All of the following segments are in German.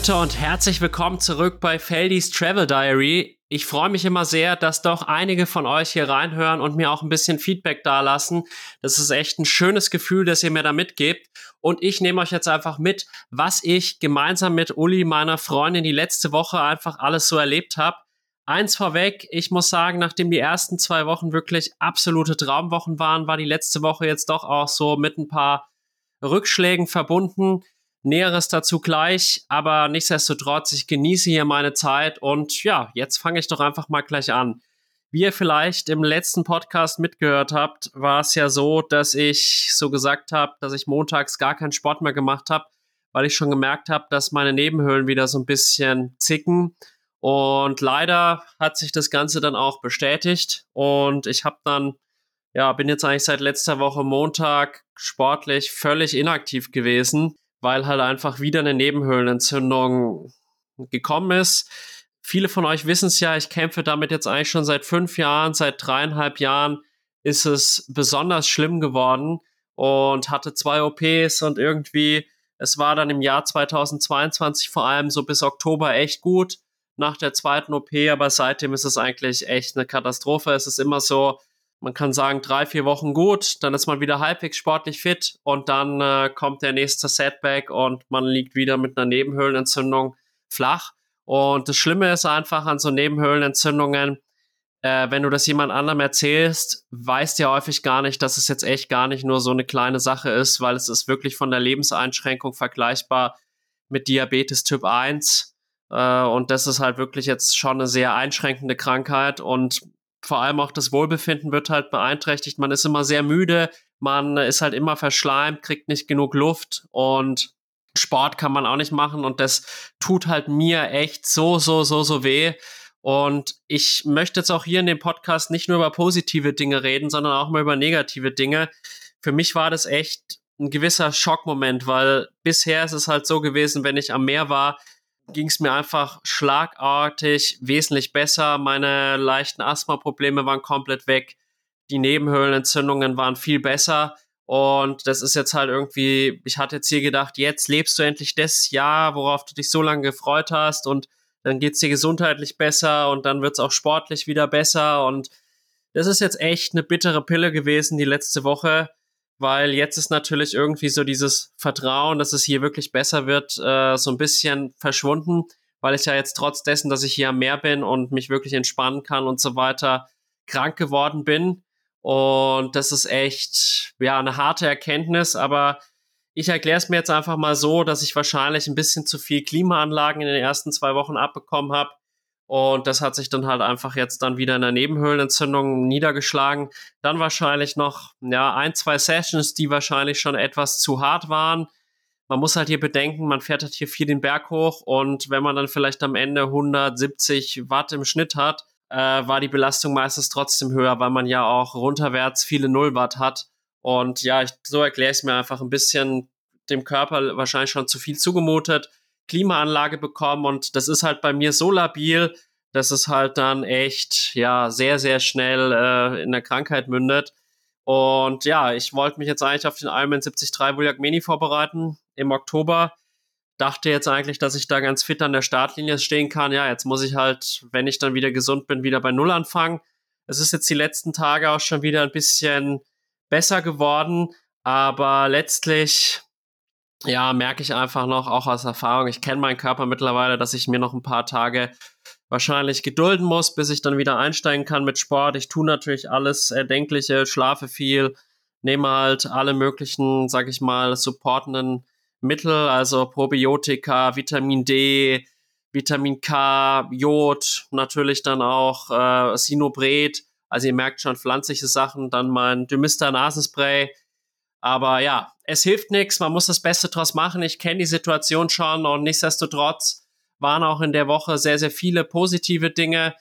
Leute und herzlich willkommen zurück bei Feldis Travel Diary. Ich freue mich immer sehr, dass doch einige von euch hier reinhören und mir auch ein bisschen Feedback dalassen. Das ist echt ein schönes Gefühl, dass ihr mir da mitgebt. Und ich nehme euch jetzt einfach mit, was ich gemeinsam mit Uli, meiner Freundin, die letzte Woche einfach alles so erlebt habe. Eins vorweg, ich muss sagen, nachdem die ersten zwei Wochen wirklich absolute Traumwochen waren, war die letzte Woche jetzt doch auch so mit ein paar Rückschlägen verbunden. Näheres dazu gleich, aber nichtsdestotrotz, ich genieße hier meine Zeit und ja, jetzt fange ich doch einfach mal gleich an. Wie ihr vielleicht im letzten Podcast mitgehört habt, war es ja so, dass ich so gesagt habe, dass ich montags gar keinen Sport mehr gemacht habe, weil ich schon gemerkt habe, dass meine Nebenhöhlen wieder so ein bisschen zicken. Und leider hat sich das Ganze dann auch bestätigt und ich habe dann ja, bin jetzt eigentlich seit letzter Woche Montag sportlich völlig inaktiv gewesen weil halt einfach wieder eine Nebenhöhlenentzündung gekommen ist. Viele von euch wissen es ja, ich kämpfe damit jetzt eigentlich schon seit fünf Jahren, seit dreieinhalb Jahren ist es besonders schlimm geworden und hatte zwei OPs und irgendwie, es war dann im Jahr 2022 vor allem so bis Oktober echt gut nach der zweiten OP, aber seitdem ist es eigentlich echt eine Katastrophe. Es ist immer so, man kann sagen, drei, vier Wochen gut, dann ist man wieder halbwegs sportlich fit und dann äh, kommt der nächste Setback und man liegt wieder mit einer Nebenhöhlenentzündung flach. Und das Schlimme ist einfach an so Nebenhöhlenentzündungen, äh, wenn du das jemand anderem erzählst, weißt ja häufig gar nicht, dass es jetzt echt gar nicht nur so eine kleine Sache ist, weil es ist wirklich von der Lebenseinschränkung vergleichbar mit Diabetes Typ 1. Äh, und das ist halt wirklich jetzt schon eine sehr einschränkende Krankheit und vor allem auch das Wohlbefinden wird halt beeinträchtigt. Man ist immer sehr müde, man ist halt immer verschleimt, kriegt nicht genug Luft und Sport kann man auch nicht machen und das tut halt mir echt so, so, so, so weh. Und ich möchte jetzt auch hier in dem Podcast nicht nur über positive Dinge reden, sondern auch mal über negative Dinge. Für mich war das echt ein gewisser Schockmoment, weil bisher ist es halt so gewesen, wenn ich am Meer war, ging es mir einfach schlagartig wesentlich besser. Meine leichten Asthma-Probleme waren komplett weg. Die Nebenhöhlenentzündungen waren viel besser. Und das ist jetzt halt irgendwie, ich hatte jetzt hier gedacht, jetzt lebst du endlich das Jahr, worauf du dich so lange gefreut hast und dann geht es dir gesundheitlich besser und dann wird es auch sportlich wieder besser. Und das ist jetzt echt eine bittere Pille gewesen die letzte Woche weil jetzt ist natürlich irgendwie so dieses Vertrauen, dass es hier wirklich besser wird, äh, so ein bisschen verschwunden, weil ich ja jetzt trotz dessen, dass ich hier am Meer bin und mich wirklich entspannen kann und so weiter, krank geworden bin. Und das ist echt, ja, eine harte Erkenntnis, aber ich erkläre es mir jetzt einfach mal so, dass ich wahrscheinlich ein bisschen zu viel Klimaanlagen in den ersten zwei Wochen abbekommen habe und das hat sich dann halt einfach jetzt dann wieder in der Nebenhöhlenentzündung niedergeschlagen. Dann wahrscheinlich noch, ja, ein, zwei Sessions, die wahrscheinlich schon etwas zu hart waren. Man muss halt hier bedenken, man fährt halt hier viel den Berg hoch und wenn man dann vielleicht am Ende 170 Watt im Schnitt hat, äh, war die Belastung meistens trotzdem höher, weil man ja auch runterwärts viele Null Watt hat. Und ja, ich, so erkläre ich es mir einfach ein bisschen dem Körper wahrscheinlich schon zu viel zugemutet Klimaanlage bekommen und das ist halt bei mir so labil, dass es halt dann echt, ja, sehr, sehr schnell äh, in der Krankheit mündet. Und ja, ich wollte mich jetzt eigentlich auf den Ironman 73 Vuljak Mini vorbereiten im Oktober. Dachte jetzt eigentlich, dass ich da ganz fit an der Startlinie stehen kann. Ja, jetzt muss ich halt, wenn ich dann wieder gesund bin, wieder bei Null anfangen. Es ist jetzt die letzten Tage auch schon wieder ein bisschen besser geworden, aber letztlich ja, merke ich einfach noch, auch aus Erfahrung, ich kenne meinen Körper mittlerweile, dass ich mir noch ein paar Tage wahrscheinlich gedulden muss, bis ich dann wieder einsteigen kann mit Sport. Ich tue natürlich alles Erdenkliche, schlafe viel, nehme halt alle möglichen, sag ich mal, supportenden Mittel, also Probiotika, Vitamin D, Vitamin K, Jod, natürlich dann auch äh, Sinobret, also ihr merkt schon pflanzliche Sachen, dann mein Dymista Nasenspray, aber ja, es hilft nichts, man muss das Beste draus machen. Ich kenne die Situation schon und nichtsdestotrotz waren auch in der Woche sehr, sehr viele positive Dinge.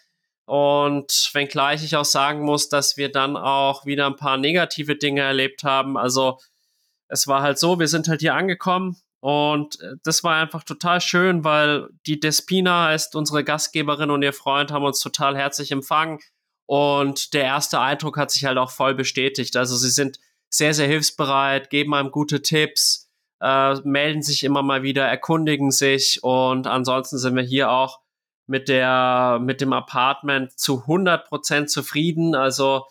Und wenngleich ich auch sagen muss, dass wir dann auch wieder ein paar negative Dinge erlebt haben. Also es war halt so, wir sind halt hier angekommen und äh, das war einfach total schön, weil die Despina ist unsere Gastgeberin und ihr Freund haben uns total herzlich empfangen. Und der erste Eindruck hat sich halt auch voll bestätigt. Also sie sind sehr, sehr hilfsbereit, geben einem gute Tipps. äh, melden sich immer mal wieder, erkundigen sich und ansonsten sind wir hier auch mit der, mit dem Apartment zu 100 Prozent zufrieden. Also,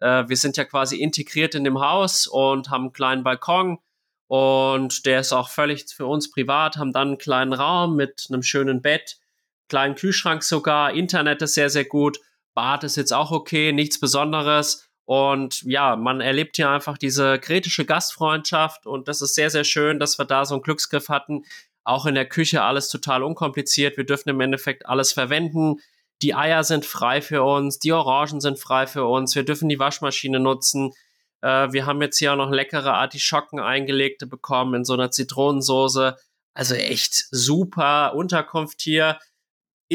äh, wir sind ja quasi integriert in dem Haus und haben einen kleinen Balkon und der ist auch völlig für uns privat, haben dann einen kleinen Raum mit einem schönen Bett, kleinen Kühlschrank sogar, Internet ist sehr, sehr gut, Bad ist jetzt auch okay, nichts Besonderes. Und ja, man erlebt hier einfach diese kritische Gastfreundschaft und das ist sehr, sehr schön, dass wir da so einen Glücksgriff hatten. Auch in der Küche alles total unkompliziert. Wir dürfen im Endeffekt alles verwenden. Die Eier sind frei für uns, die Orangen sind frei für uns. Wir dürfen die Waschmaschine nutzen. Äh, wir haben jetzt hier auch noch leckere Artischocken eingelegte bekommen in so einer Zitronensoße. Also echt super Unterkunft hier.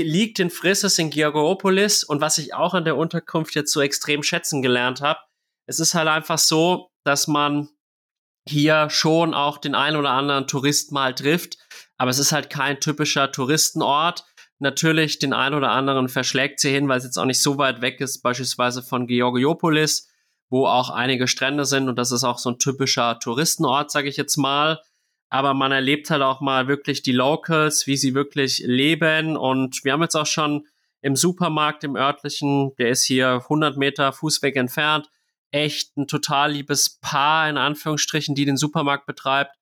Liegt in Frisses in Georgiopolis und was ich auch an der Unterkunft jetzt so extrem schätzen gelernt habe, es ist halt einfach so, dass man hier schon auch den einen oder anderen Tourist mal trifft, aber es ist halt kein typischer Touristenort. Natürlich den einen oder anderen verschlägt sie hin, weil es jetzt auch nicht so weit weg ist, beispielsweise von Georgiopolis wo auch einige Strände sind und das ist auch so ein typischer Touristenort, sage ich jetzt mal. Aber man erlebt halt auch mal wirklich die Locals, wie sie wirklich leben. Und wir haben jetzt auch schon im Supermarkt im örtlichen, der ist hier 100 Meter Fußweg entfernt, echt ein total liebes Paar in Anführungsstrichen, die den Supermarkt betreibt,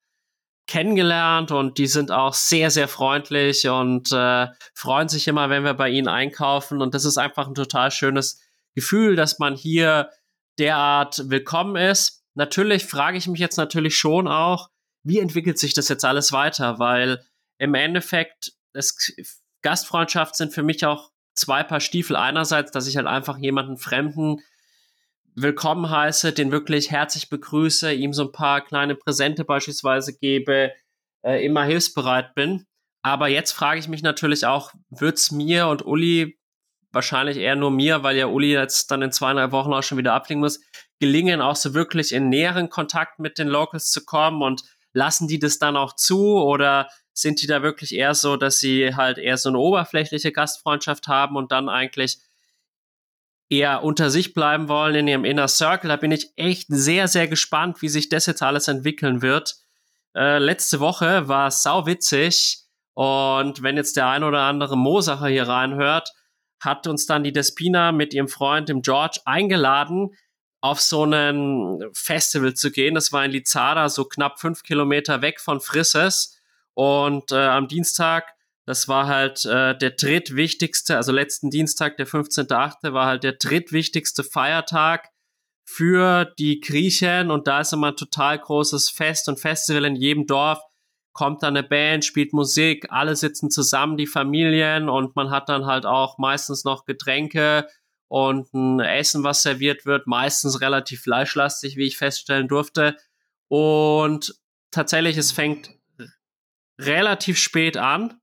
kennengelernt. Und die sind auch sehr, sehr freundlich und äh, freuen sich immer, wenn wir bei ihnen einkaufen. Und das ist einfach ein total schönes Gefühl, dass man hier derart willkommen ist. Natürlich frage ich mich jetzt natürlich schon auch, wie entwickelt sich das jetzt alles weiter? Weil im Endeffekt, das, Gastfreundschaft sind für mich auch zwei Paar Stiefel. Einerseits, dass ich halt einfach jemanden Fremden willkommen heiße, den wirklich herzlich begrüße, ihm so ein paar kleine Präsente beispielsweise gebe, äh, immer hilfsbereit bin. Aber jetzt frage ich mich natürlich auch, wird's mir und Uli wahrscheinlich eher nur mir, weil ja Uli jetzt dann in zweieinhalb Wochen auch schon wieder abfliegen muss, gelingen, auch so wirklich in näheren Kontakt mit den Locals zu kommen und lassen die das dann auch zu oder sind die da wirklich eher so, dass sie halt eher so eine oberflächliche Gastfreundschaft haben und dann eigentlich eher unter sich bleiben wollen in ihrem Inner Circle. Da bin ich echt sehr, sehr gespannt, wie sich das jetzt alles entwickeln wird. Äh, letzte Woche war es sau witzig und wenn jetzt der ein oder andere Mosacher hier reinhört, hat uns dann die Despina mit ihrem Freund, dem George, eingeladen, auf so ein Festival zu gehen. Das war in Lizada, so knapp fünf Kilometer weg von Frisses. Und äh, am Dienstag, das war halt äh, der drittwichtigste, also letzten Dienstag, der 15.8., war halt der drittwichtigste Feiertag für die Griechen. Und da ist immer ein total großes Fest und Festival in jedem Dorf kommt dann eine Band, spielt Musik, alle sitzen zusammen, die Familien und man hat dann halt auch meistens noch Getränke und ein Essen, was serviert wird, meistens relativ fleischlastig, wie ich feststellen durfte. Und tatsächlich, es fängt relativ spät an.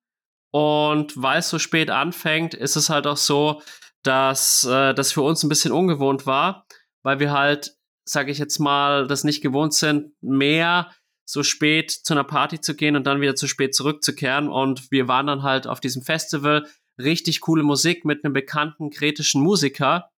Und weil es so spät anfängt, ist es halt auch so, dass äh, das für uns ein bisschen ungewohnt war, weil wir halt, sage ich jetzt mal, das nicht gewohnt sind, mehr so spät zu einer Party zu gehen und dann wieder zu spät zurückzukehren. Und wir waren dann halt auf diesem Festival, richtig coole Musik mit einem bekannten kretischen Musiker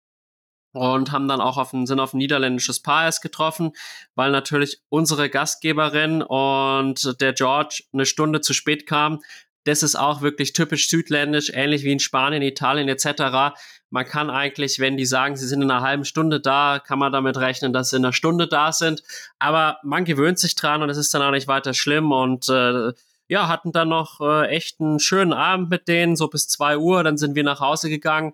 und haben dann auch auf ein, sind auf ein niederländisches Paar erst getroffen, weil natürlich unsere Gastgeberin und der George eine Stunde zu spät kamen. Das ist auch wirklich typisch südländisch, ähnlich wie in Spanien, Italien etc. Man kann eigentlich, wenn die sagen, sie sind in einer halben Stunde da, kann man damit rechnen, dass sie in einer Stunde da sind. Aber man gewöhnt sich dran und es ist dann auch nicht weiter schlimm und äh, ja, hatten dann noch äh, echt einen schönen Abend mit denen, so bis zwei Uhr. Dann sind wir nach Hause gegangen,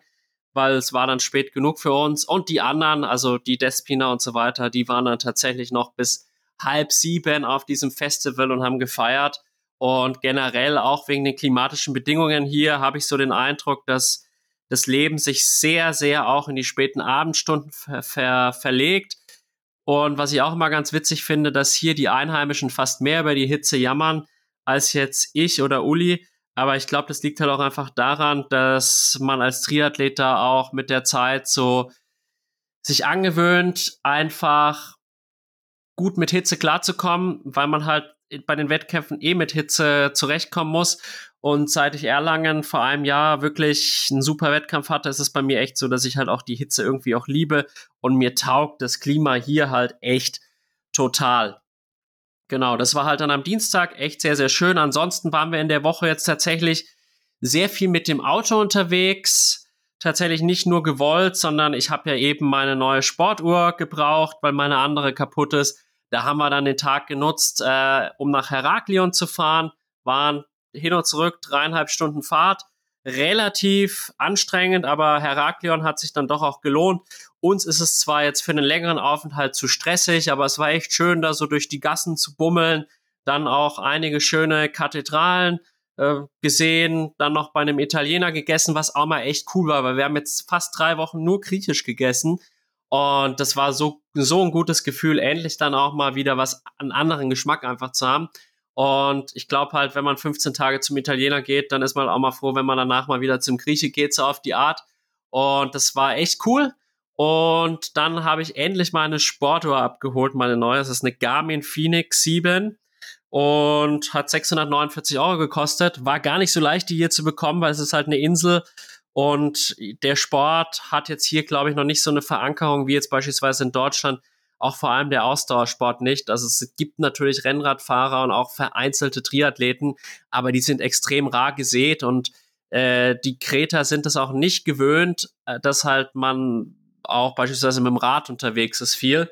weil es war dann spät genug für uns. Und die anderen, also die Despina und so weiter, die waren dann tatsächlich noch bis halb sieben auf diesem Festival und haben gefeiert. Und generell auch wegen den klimatischen Bedingungen hier habe ich so den Eindruck, dass das Leben sich sehr, sehr auch in die späten Abendstunden ver ver verlegt. Und was ich auch immer ganz witzig finde, dass hier die Einheimischen fast mehr über die Hitze jammern als jetzt ich oder Uli. Aber ich glaube, das liegt halt auch einfach daran, dass man als Triathlet da auch mit der Zeit so sich angewöhnt, einfach gut mit Hitze klarzukommen, weil man halt bei den Wettkämpfen eh mit Hitze zurechtkommen muss. Und seit ich Erlangen vor einem Jahr wirklich einen super Wettkampf hatte, ist es bei mir echt so, dass ich halt auch die Hitze irgendwie auch liebe und mir taugt das Klima hier halt echt total. Genau, das war halt dann am Dienstag echt sehr, sehr schön. Ansonsten waren wir in der Woche jetzt tatsächlich sehr viel mit dem Auto unterwegs. Tatsächlich nicht nur gewollt, sondern ich habe ja eben meine neue Sportuhr gebraucht, weil meine andere kaputt ist. Da haben wir dann den Tag genutzt, äh, um nach Heraklion zu fahren. Waren hin und zurück dreieinhalb Stunden Fahrt. Relativ anstrengend, aber Heraklion hat sich dann doch auch gelohnt. Uns ist es zwar jetzt für einen längeren Aufenthalt zu stressig, aber es war echt schön, da so durch die Gassen zu bummeln. Dann auch einige schöne Kathedralen äh, gesehen, dann noch bei einem Italiener gegessen, was auch mal echt cool war, weil wir haben jetzt fast drei Wochen nur griechisch gegessen. Und das war so, so ein gutes Gefühl, endlich dann auch mal wieder was an anderen Geschmack einfach zu haben. Und ich glaube halt, wenn man 15 Tage zum Italiener geht, dann ist man auch mal froh, wenn man danach mal wieder zum Grieche geht, so auf die Art. Und das war echt cool. Und dann habe ich endlich meine Sportuhr abgeholt, meine neue. Das ist eine Garmin Phoenix 7 und hat 649 Euro gekostet. War gar nicht so leicht, die hier zu bekommen, weil es ist halt eine Insel. Und der Sport hat jetzt hier, glaube ich, noch nicht so eine Verankerung wie jetzt beispielsweise in Deutschland. Auch vor allem der Ausdauersport nicht. Also es gibt natürlich Rennradfahrer und auch vereinzelte Triathleten, aber die sind extrem rar gesät und äh, die Kreter sind es auch nicht gewöhnt, äh, dass halt man auch beispielsweise mit dem Rad unterwegs ist viel.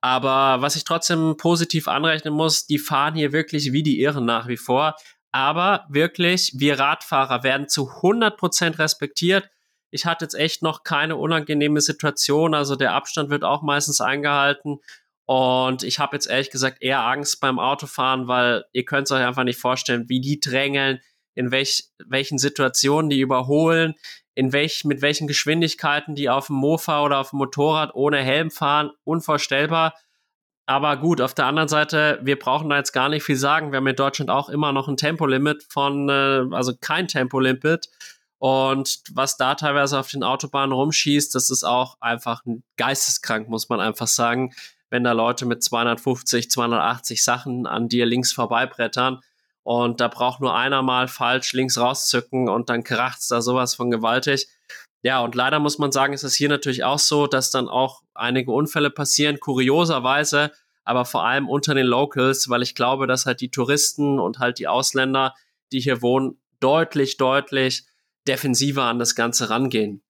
Aber was ich trotzdem positiv anrechnen muss, die fahren hier wirklich wie die Irren nach wie vor. Aber wirklich, wir Radfahrer werden zu 100 Prozent respektiert. Ich hatte jetzt echt noch keine unangenehme Situation. Also der Abstand wird auch meistens eingehalten. Und ich habe jetzt ehrlich gesagt eher Angst beim Autofahren, weil ihr könnt es euch einfach nicht vorstellen, wie die drängeln, in welch, welchen Situationen die überholen, in welch, mit welchen Geschwindigkeiten die auf dem Mofa oder auf dem Motorrad ohne Helm fahren, unvorstellbar. Aber gut, auf der anderen Seite, wir brauchen da jetzt gar nicht viel sagen. Wir haben in Deutschland auch immer noch ein Tempolimit von, äh, also kein Tempolimit. Und was da teilweise auf den Autobahnen rumschießt, das ist auch einfach geisteskrank, muss man einfach sagen. Wenn da Leute mit 250, 280 Sachen an dir links vorbeibrettern, und da braucht nur einer mal falsch links rauszücken und dann kracht's da sowas von gewaltig. Ja, und leider muss man sagen, ist es hier natürlich auch so, dass dann auch einige Unfälle passieren, kurioserweise, aber vor allem unter den Locals, weil ich glaube, dass halt die Touristen und halt die Ausländer, die hier wohnen, deutlich, deutlich defensiver an das Ganze rangehen.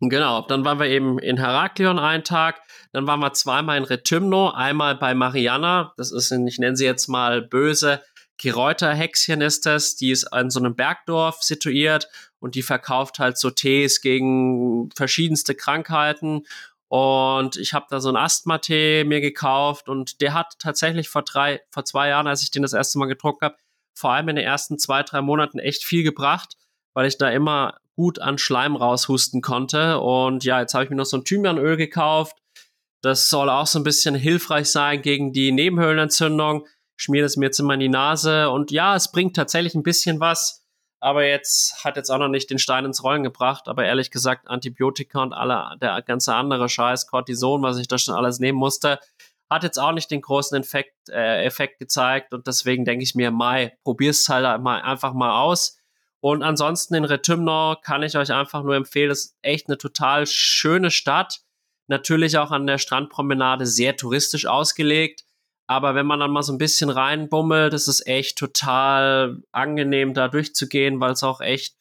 Genau, dann waren wir eben in Heraklion einen Tag, dann waren wir zweimal in Retymno, einmal bei Mariana, das ist, ich nenne sie jetzt mal böse, Gereuter-Hexchen ist das, die ist an so einem Bergdorf situiert und die verkauft halt so Tees gegen verschiedenste Krankheiten. Und ich habe da so einen Asthma-Tee mir gekauft und der hat tatsächlich vor drei, vor zwei Jahren, als ich den das erste Mal getrunken habe, vor allem in den ersten zwei, drei Monaten echt viel gebracht, weil ich da immer gut an Schleim raushusten konnte. Und ja, jetzt habe ich mir noch so ein Thymianöl gekauft. Das soll auch so ein bisschen hilfreich sein gegen die Nebenhöhlenentzündung schmier das mir jetzt immer in die Nase und ja, es bringt tatsächlich ein bisschen was, aber jetzt hat jetzt auch noch nicht den Stein ins Rollen gebracht, aber ehrlich gesagt, Antibiotika und alle, der ganze andere Scheiß, Cortison, was ich da schon alles nehmen musste, hat jetzt auch nicht den großen Effekt, äh, Effekt gezeigt und deswegen denke ich mir, Mai, probier's halt mal, einfach mal aus. Und ansonsten in Retymno kann ich euch einfach nur empfehlen, es ist echt eine total schöne Stadt. Natürlich auch an der Strandpromenade sehr touristisch ausgelegt. Aber wenn man dann mal so ein bisschen reinbummelt, ist es echt total angenehm, da durchzugehen, weil es auch echt,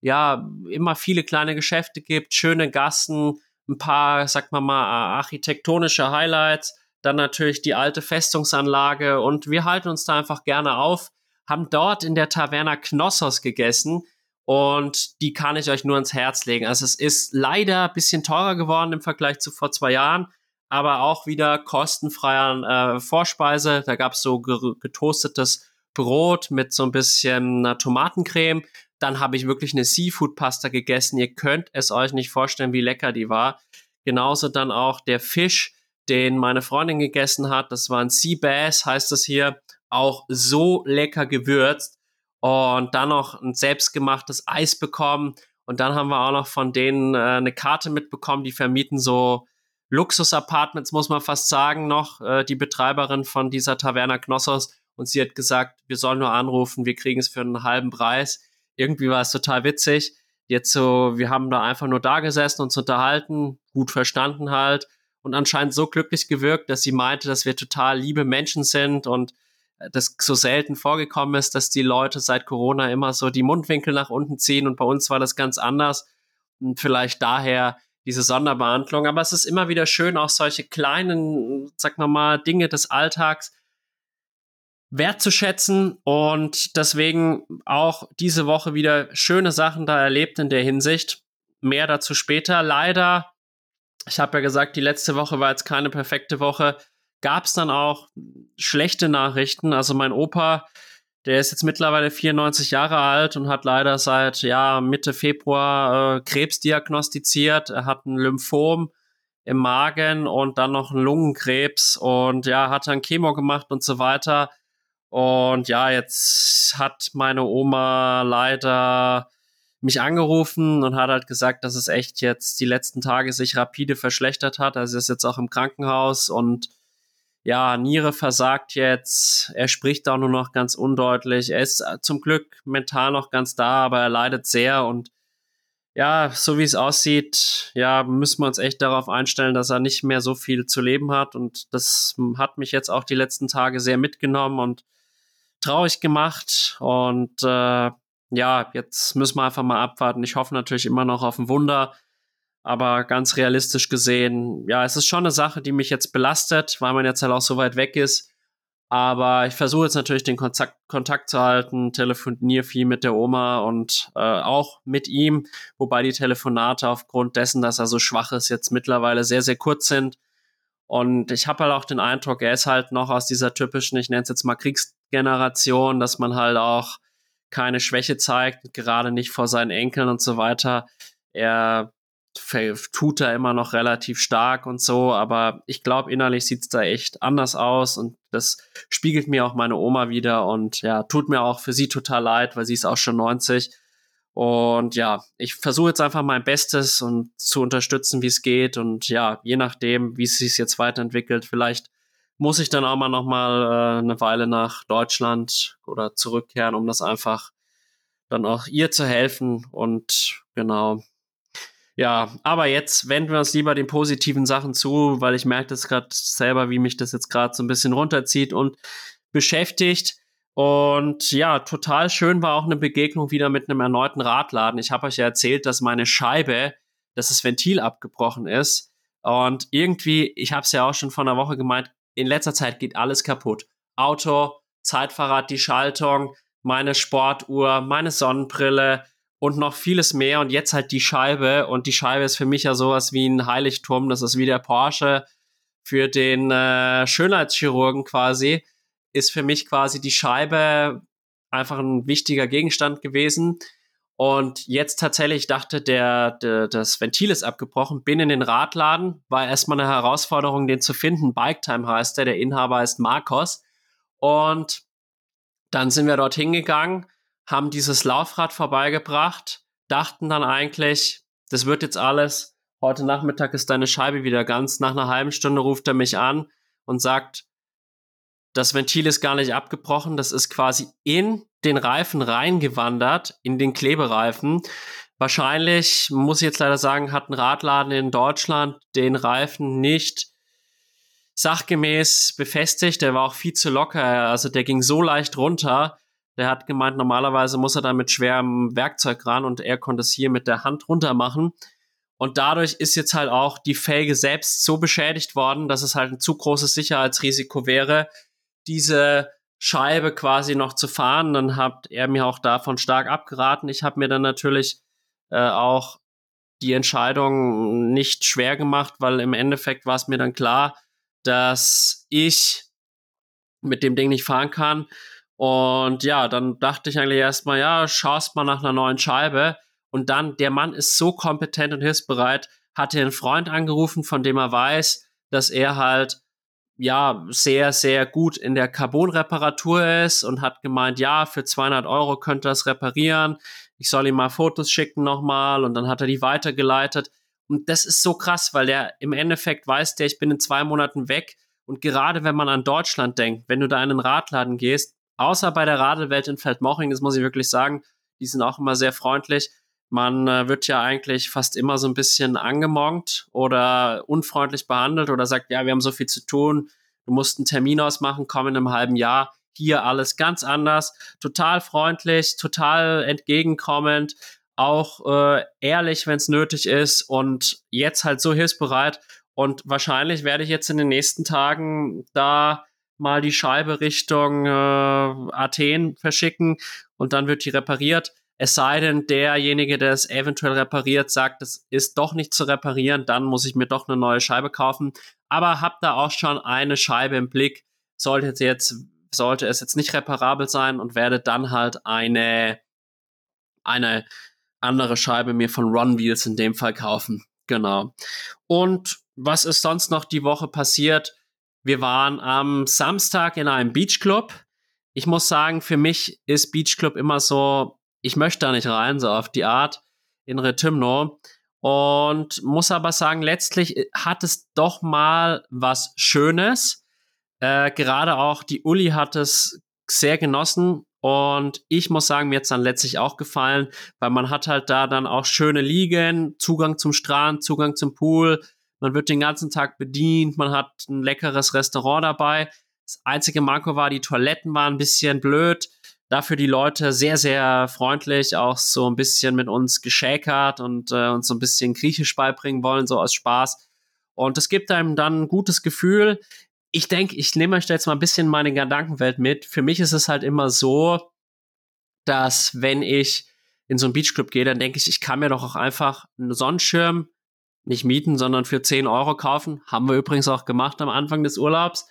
ja, immer viele kleine Geschäfte gibt, schöne Gassen, ein paar, sag mal mal, architektonische Highlights, dann natürlich die alte Festungsanlage und wir halten uns da einfach gerne auf, haben dort in der Taverna Knossos gegessen und die kann ich euch nur ins Herz legen. Also es ist leider ein bisschen teurer geworden im Vergleich zu vor zwei Jahren, aber auch wieder kostenfreier äh, Vorspeise. Da gab's so getoastetes Brot mit so ein bisschen äh, Tomatencreme. Dann habe ich wirklich eine Seafood-Pasta gegessen. Ihr könnt es euch nicht vorstellen, wie lecker die war. Genauso dann auch der Fisch, den meine Freundin gegessen hat. Das war ein Sea Bass, heißt das hier. Auch so lecker gewürzt. Und dann noch ein selbstgemachtes Eis bekommen. Und dann haben wir auch noch von denen äh, eine Karte mitbekommen, die vermieten so Luxus-Apartments, muss man fast sagen, noch, äh, die Betreiberin von dieser Taverna Knossos. Und sie hat gesagt, wir sollen nur anrufen, wir kriegen es für einen halben Preis. Irgendwie war es total witzig. Jetzt so, wir haben da einfach nur da gesessen, uns unterhalten, gut verstanden halt. und anscheinend so glücklich gewirkt, dass sie meinte, dass wir total liebe Menschen sind und das so selten vorgekommen ist, dass die Leute seit Corona immer so die Mundwinkel nach unten ziehen und bei uns war das ganz anders und vielleicht daher diese Sonderbehandlung. Aber es ist immer wieder schön, auch solche kleinen, sag mal Dinge des Alltags wertzuschätzen und deswegen auch diese Woche wieder schöne Sachen da erlebt in der Hinsicht. Mehr dazu später. Leider, ich habe ja gesagt, die letzte Woche war jetzt keine perfekte Woche. Gab es dann auch schlechte Nachrichten. Also mein Opa, der ist jetzt mittlerweile 94 Jahre alt und hat leider seit ja, Mitte Februar äh, Krebs diagnostiziert. Er hat ein Lymphom im Magen und dann noch einen Lungenkrebs und ja, hat dann Chemo gemacht und so weiter. Und ja, jetzt hat meine Oma leider mich angerufen und hat halt gesagt, dass es echt jetzt die letzten Tage sich rapide verschlechtert hat. Also ist jetzt auch im Krankenhaus und ja, Niere versagt jetzt. Er spricht auch nur noch ganz undeutlich. Er ist zum Glück mental noch ganz da, aber er leidet sehr und ja, so wie es aussieht, ja, müssen wir uns echt darauf einstellen, dass er nicht mehr so viel zu leben hat und das hat mich jetzt auch die letzten Tage sehr mitgenommen und traurig gemacht. Und äh, ja, jetzt müssen wir einfach mal abwarten. Ich hoffe natürlich immer noch auf ein Wunder. Aber ganz realistisch gesehen, ja, es ist schon eine Sache, die mich jetzt belastet, weil man jetzt halt auch so weit weg ist. Aber ich versuche jetzt natürlich den Kontakt, Kontakt zu halten, telefoniere viel mit der Oma und äh, auch mit ihm, wobei die Telefonate aufgrund dessen, dass er so schwach ist, jetzt mittlerweile sehr, sehr kurz sind. Und ich habe halt auch den Eindruck, er ist halt noch aus dieser typischen, ich nenne es jetzt mal Kriegsgeneration, dass man halt auch keine Schwäche zeigt, gerade nicht vor seinen Enkeln und so weiter. Er tut da immer noch relativ stark und so, aber ich glaube, innerlich sieht es da echt anders aus und das spiegelt mir auch meine Oma wieder und ja, tut mir auch für sie total leid, weil sie ist auch schon 90 und ja, ich versuche jetzt einfach mein Bestes und zu unterstützen, wie es geht. Und ja, je nachdem, wie es sich jetzt weiterentwickelt, vielleicht muss ich dann auch mal noch mal äh, eine Weile nach Deutschland oder zurückkehren, um das einfach dann auch ihr zu helfen. Und genau. Ja, aber jetzt wenden wir uns lieber den positiven Sachen zu, weil ich merke das gerade selber, wie mich das jetzt gerade so ein bisschen runterzieht und beschäftigt. Und ja, total schön war auch eine Begegnung wieder mit einem erneuten Radladen. Ich habe euch ja erzählt, dass meine Scheibe, dass das Ventil abgebrochen ist. Und irgendwie, ich habe es ja auch schon vor einer Woche gemeint, in letzter Zeit geht alles kaputt. Auto, Zeitfahrrad, die Schaltung, meine Sportuhr, meine Sonnenbrille und noch vieles mehr. Und jetzt halt die Scheibe. Und die Scheibe ist für mich ja sowas wie ein Heiligtum. Das ist wie der Porsche für den äh, Schönheitschirurgen quasi ist für mich quasi die Scheibe einfach ein wichtiger Gegenstand gewesen. Und jetzt tatsächlich dachte, der, der, das Ventil ist abgebrochen, bin in den Radladen, war erstmal eine Herausforderung, den zu finden. Biketime heißt der, der Inhaber ist Marcos. Und dann sind wir dorthin gegangen, haben dieses Laufrad vorbeigebracht, dachten dann eigentlich, das wird jetzt alles. Heute Nachmittag ist deine Scheibe wieder ganz. Nach einer halben Stunde ruft er mich an und sagt, das Ventil ist gar nicht abgebrochen, das ist quasi in den Reifen reingewandert, in den Klebereifen. Wahrscheinlich, muss ich jetzt leider sagen, hat ein Radladen in Deutschland den Reifen nicht sachgemäß befestigt. Der war auch viel zu locker. Also der ging so leicht runter. Der hat gemeint, normalerweise muss er da mit schwerem Werkzeug ran und er konnte es hier mit der Hand runter machen. Und dadurch ist jetzt halt auch die Felge selbst so beschädigt worden, dass es halt ein zu großes Sicherheitsrisiko wäre, diese Scheibe quasi noch zu fahren. Dann hat er mir auch davon stark abgeraten. Ich habe mir dann natürlich äh, auch die Entscheidung nicht schwer gemacht, weil im Endeffekt war es mir dann klar, dass ich mit dem Ding nicht fahren kann. Und ja, dann dachte ich eigentlich erstmal, ja, schaust mal nach einer neuen Scheibe. Und dann, der Mann ist so kompetent und hilfsbereit, hatte einen Freund angerufen, von dem er weiß, dass er halt ja sehr, sehr gut in der Carbon-Reparatur ist und hat gemeint, ja, für 200 Euro könnte er es reparieren. Ich soll ihm mal Fotos schicken nochmal und dann hat er die weitergeleitet. Und das ist so krass, weil der im Endeffekt weiß, der ich bin in zwei Monaten weg. Und gerade wenn man an Deutschland denkt, wenn du da in einen Radladen gehst, außer bei der Radelwelt in Feldmoching, das muss ich wirklich sagen, die sind auch immer sehr freundlich. Man äh, wird ja eigentlich fast immer so ein bisschen angemongt oder unfreundlich behandelt oder sagt, ja, wir haben so viel zu tun, du musst einen Termin ausmachen, komm in einem halben Jahr. Hier alles ganz anders, total freundlich, total entgegenkommend, auch äh, ehrlich, wenn es nötig ist und jetzt halt so hilfsbereit. Und wahrscheinlich werde ich jetzt in den nächsten Tagen da mal die Scheibe Richtung äh, Athen verschicken und dann wird die repariert. Es sei denn, derjenige, der es eventuell repariert, sagt, es ist doch nicht zu reparieren, dann muss ich mir doch eine neue Scheibe kaufen. Aber hab da auch schon eine Scheibe im Blick. Sollte es jetzt, sollte es jetzt nicht reparabel sein und werde dann halt eine, eine andere Scheibe mir von Ron Wheels in dem Fall kaufen. Genau. Und was ist sonst noch die Woche passiert? Wir waren am Samstag in einem Beachclub. Ich muss sagen, für mich ist Beachclub immer so ich möchte da nicht rein, so auf die Art in Retimno. Und muss aber sagen, letztlich äh, hat es doch mal was Schönes. Äh, gerade auch die Uli hat es sehr genossen. Und ich muss sagen, mir hat es dann letztlich auch gefallen, weil man hat halt da dann auch schöne Liegen, Zugang zum Strand, Zugang zum Pool. Man wird den ganzen Tag bedient, man hat ein leckeres Restaurant dabei. Das einzige Manko war, die Toiletten waren ein bisschen blöd dafür die Leute sehr, sehr freundlich, auch so ein bisschen mit uns geschäkert und äh, uns so ein bisschen Griechisch beibringen wollen, so aus Spaß. Und es gibt einem dann ein gutes Gefühl. Ich denke, ich nehme euch jetzt mal ein bisschen meine Gedankenwelt mit. Für mich ist es halt immer so, dass wenn ich in so einen Beachclub gehe, dann denke ich, ich kann mir doch auch einfach einen Sonnenschirm nicht mieten, sondern für 10 Euro kaufen. Haben wir übrigens auch gemacht am Anfang des Urlaubs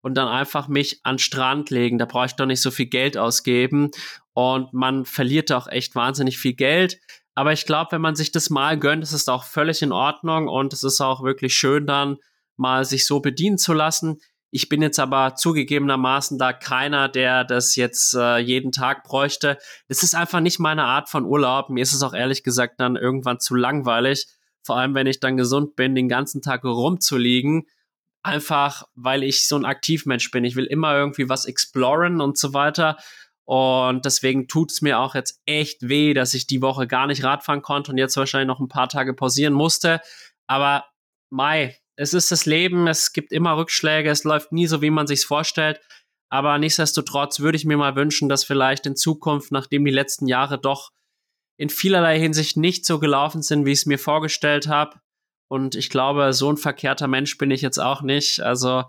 und dann einfach mich an Strand legen. Da brauche ich doch nicht so viel Geld ausgeben. Und man verliert auch echt wahnsinnig viel Geld. Aber ich glaube, wenn man sich das mal gönnt, ist es auch völlig in Ordnung und es ist auch wirklich schön dann mal sich so bedienen zu lassen. Ich bin jetzt aber zugegebenermaßen da keiner, der das jetzt äh, jeden Tag bräuchte. Es ist einfach nicht meine Art von Urlaub. Mir ist es auch ehrlich gesagt dann irgendwann zu langweilig. Vor allem, wenn ich dann gesund bin, den ganzen Tag rumzuliegen einfach, weil ich so ein Aktivmensch bin. Ich will immer irgendwie was exploren und so weiter. Und deswegen tut es mir auch jetzt echt weh, dass ich die Woche gar nicht Radfahren konnte und jetzt wahrscheinlich noch ein paar Tage pausieren musste. Aber Mai, es ist das Leben, es gibt immer Rückschläge, es läuft nie so, wie man sich's vorstellt. Aber nichtsdestotrotz würde ich mir mal wünschen, dass vielleicht in Zukunft, nachdem die letzten Jahre doch in vielerlei Hinsicht nicht so gelaufen sind, wie ich es mir vorgestellt habe, und ich glaube, so ein verkehrter Mensch bin ich jetzt auch nicht. Also,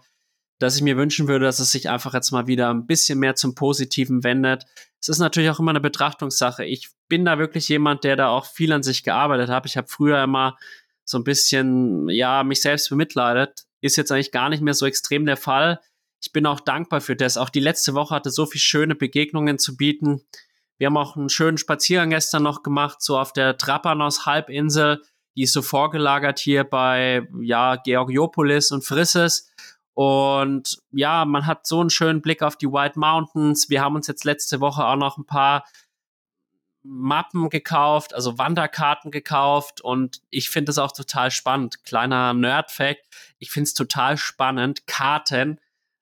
dass ich mir wünschen würde, dass es sich einfach jetzt mal wieder ein bisschen mehr zum Positiven wendet. Es ist natürlich auch immer eine Betrachtungssache. Ich bin da wirklich jemand, der da auch viel an sich gearbeitet hat. Ich habe früher immer so ein bisschen, ja, mich selbst bemitleidet. Ist jetzt eigentlich gar nicht mehr so extrem der Fall. Ich bin auch dankbar für das. Auch die letzte Woche hatte so viele schöne Begegnungen zu bieten. Wir haben auch einen schönen Spaziergang gestern noch gemacht, so auf der Trapanos-Halbinsel die ist so vorgelagert hier bei ja, Georgiopolis und Frisses. Und ja, man hat so einen schönen Blick auf die White Mountains. Wir haben uns jetzt letzte Woche auch noch ein paar Mappen gekauft, also Wanderkarten gekauft und ich finde es auch total spannend. Kleiner Nerd-Fact, ich finde es total spannend, Karten,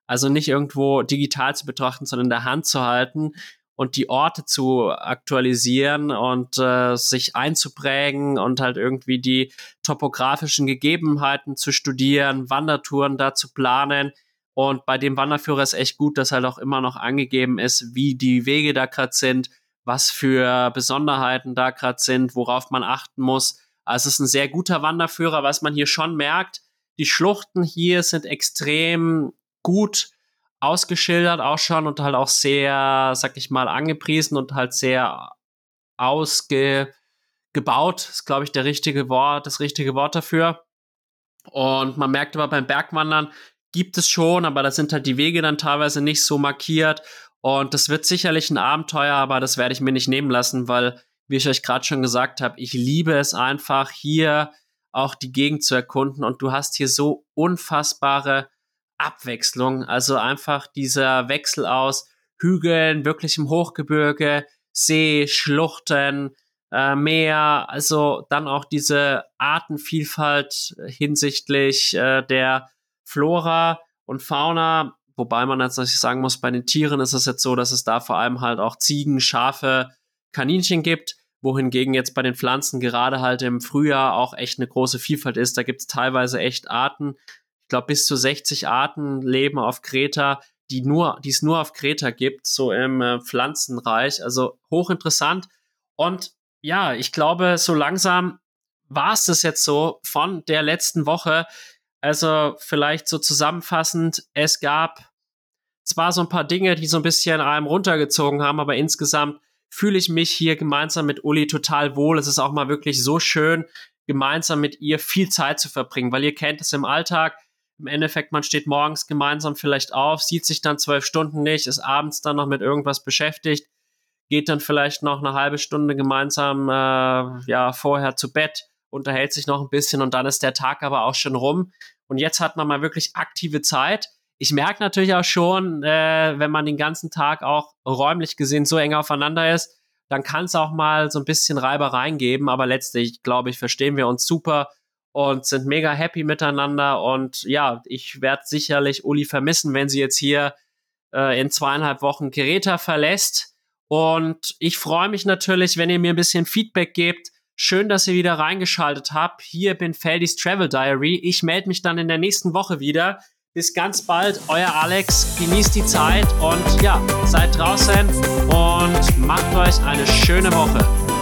also nicht irgendwo digital zu betrachten, sondern in der Hand zu halten und die Orte zu aktualisieren und äh, sich einzuprägen und halt irgendwie die topografischen Gegebenheiten zu studieren, Wandertouren da zu planen. Und bei dem Wanderführer ist echt gut, dass halt auch immer noch angegeben ist, wie die Wege da gerade sind, was für Besonderheiten da gerade sind, worauf man achten muss. Also es ist ein sehr guter Wanderführer, was man hier schon merkt. Die Schluchten hier sind extrem gut ausgeschildert auch schon und halt auch sehr, sag ich mal, angepriesen und halt sehr ausgebaut, ist, glaube ich, der richtige Wort, das richtige Wort dafür. Und man merkt aber beim Bergwandern gibt es schon, aber da sind halt die Wege dann teilweise nicht so markiert. Und das wird sicherlich ein Abenteuer, aber das werde ich mir nicht nehmen lassen, weil, wie ich euch gerade schon gesagt habe, ich liebe es einfach, hier auch die Gegend zu erkunden. Und du hast hier so unfassbare Abwechslung. Also einfach dieser Wechsel aus Hügeln, wirklichem Hochgebirge, See, Schluchten, äh, Meer, also dann auch diese Artenvielfalt hinsichtlich äh, der Flora und Fauna. Wobei man jetzt natürlich sagen muss, bei den Tieren ist es jetzt so, dass es da vor allem halt auch Ziegen, Schafe, Kaninchen gibt. wohingegen jetzt bei den Pflanzen gerade halt im Frühjahr auch echt eine große Vielfalt ist. Da gibt es teilweise echt Arten, glaube bis zu 60 Arten leben auf Kreta, die nur, es nur auf Kreta gibt, so im äh, Pflanzenreich. Also hochinteressant. Und ja, ich glaube, so langsam war es das jetzt so von der letzten Woche. Also vielleicht so zusammenfassend, es gab zwar so ein paar Dinge, die so ein bisschen einem runtergezogen haben, aber insgesamt fühle ich mich hier gemeinsam mit Uli total wohl. Es ist auch mal wirklich so schön, gemeinsam mit ihr viel Zeit zu verbringen, weil ihr kennt es im Alltag. Im Endeffekt, man steht morgens gemeinsam vielleicht auf, sieht sich dann zwölf Stunden nicht, ist abends dann noch mit irgendwas beschäftigt, geht dann vielleicht noch eine halbe Stunde gemeinsam äh, ja vorher zu Bett, unterhält sich noch ein bisschen und dann ist der Tag aber auch schon rum. Und jetzt hat man mal wirklich aktive Zeit. Ich merke natürlich auch schon, äh, wenn man den ganzen Tag auch räumlich gesehen so eng aufeinander ist, dann kann es auch mal so ein bisschen Reibereien geben. Aber letztlich, glaube ich, verstehen wir uns super und sind mega happy miteinander. Und ja, ich werde sicherlich Uli vermissen, wenn sie jetzt hier äh, in zweieinhalb Wochen Geräte verlässt. Und ich freue mich natürlich, wenn ihr mir ein bisschen Feedback gebt. Schön, dass ihr wieder reingeschaltet habt. Hier bin Feldis Travel Diary. Ich melde mich dann in der nächsten Woche wieder. Bis ganz bald, euer Alex. Genießt die Zeit und ja, seid draußen und macht euch eine schöne Woche.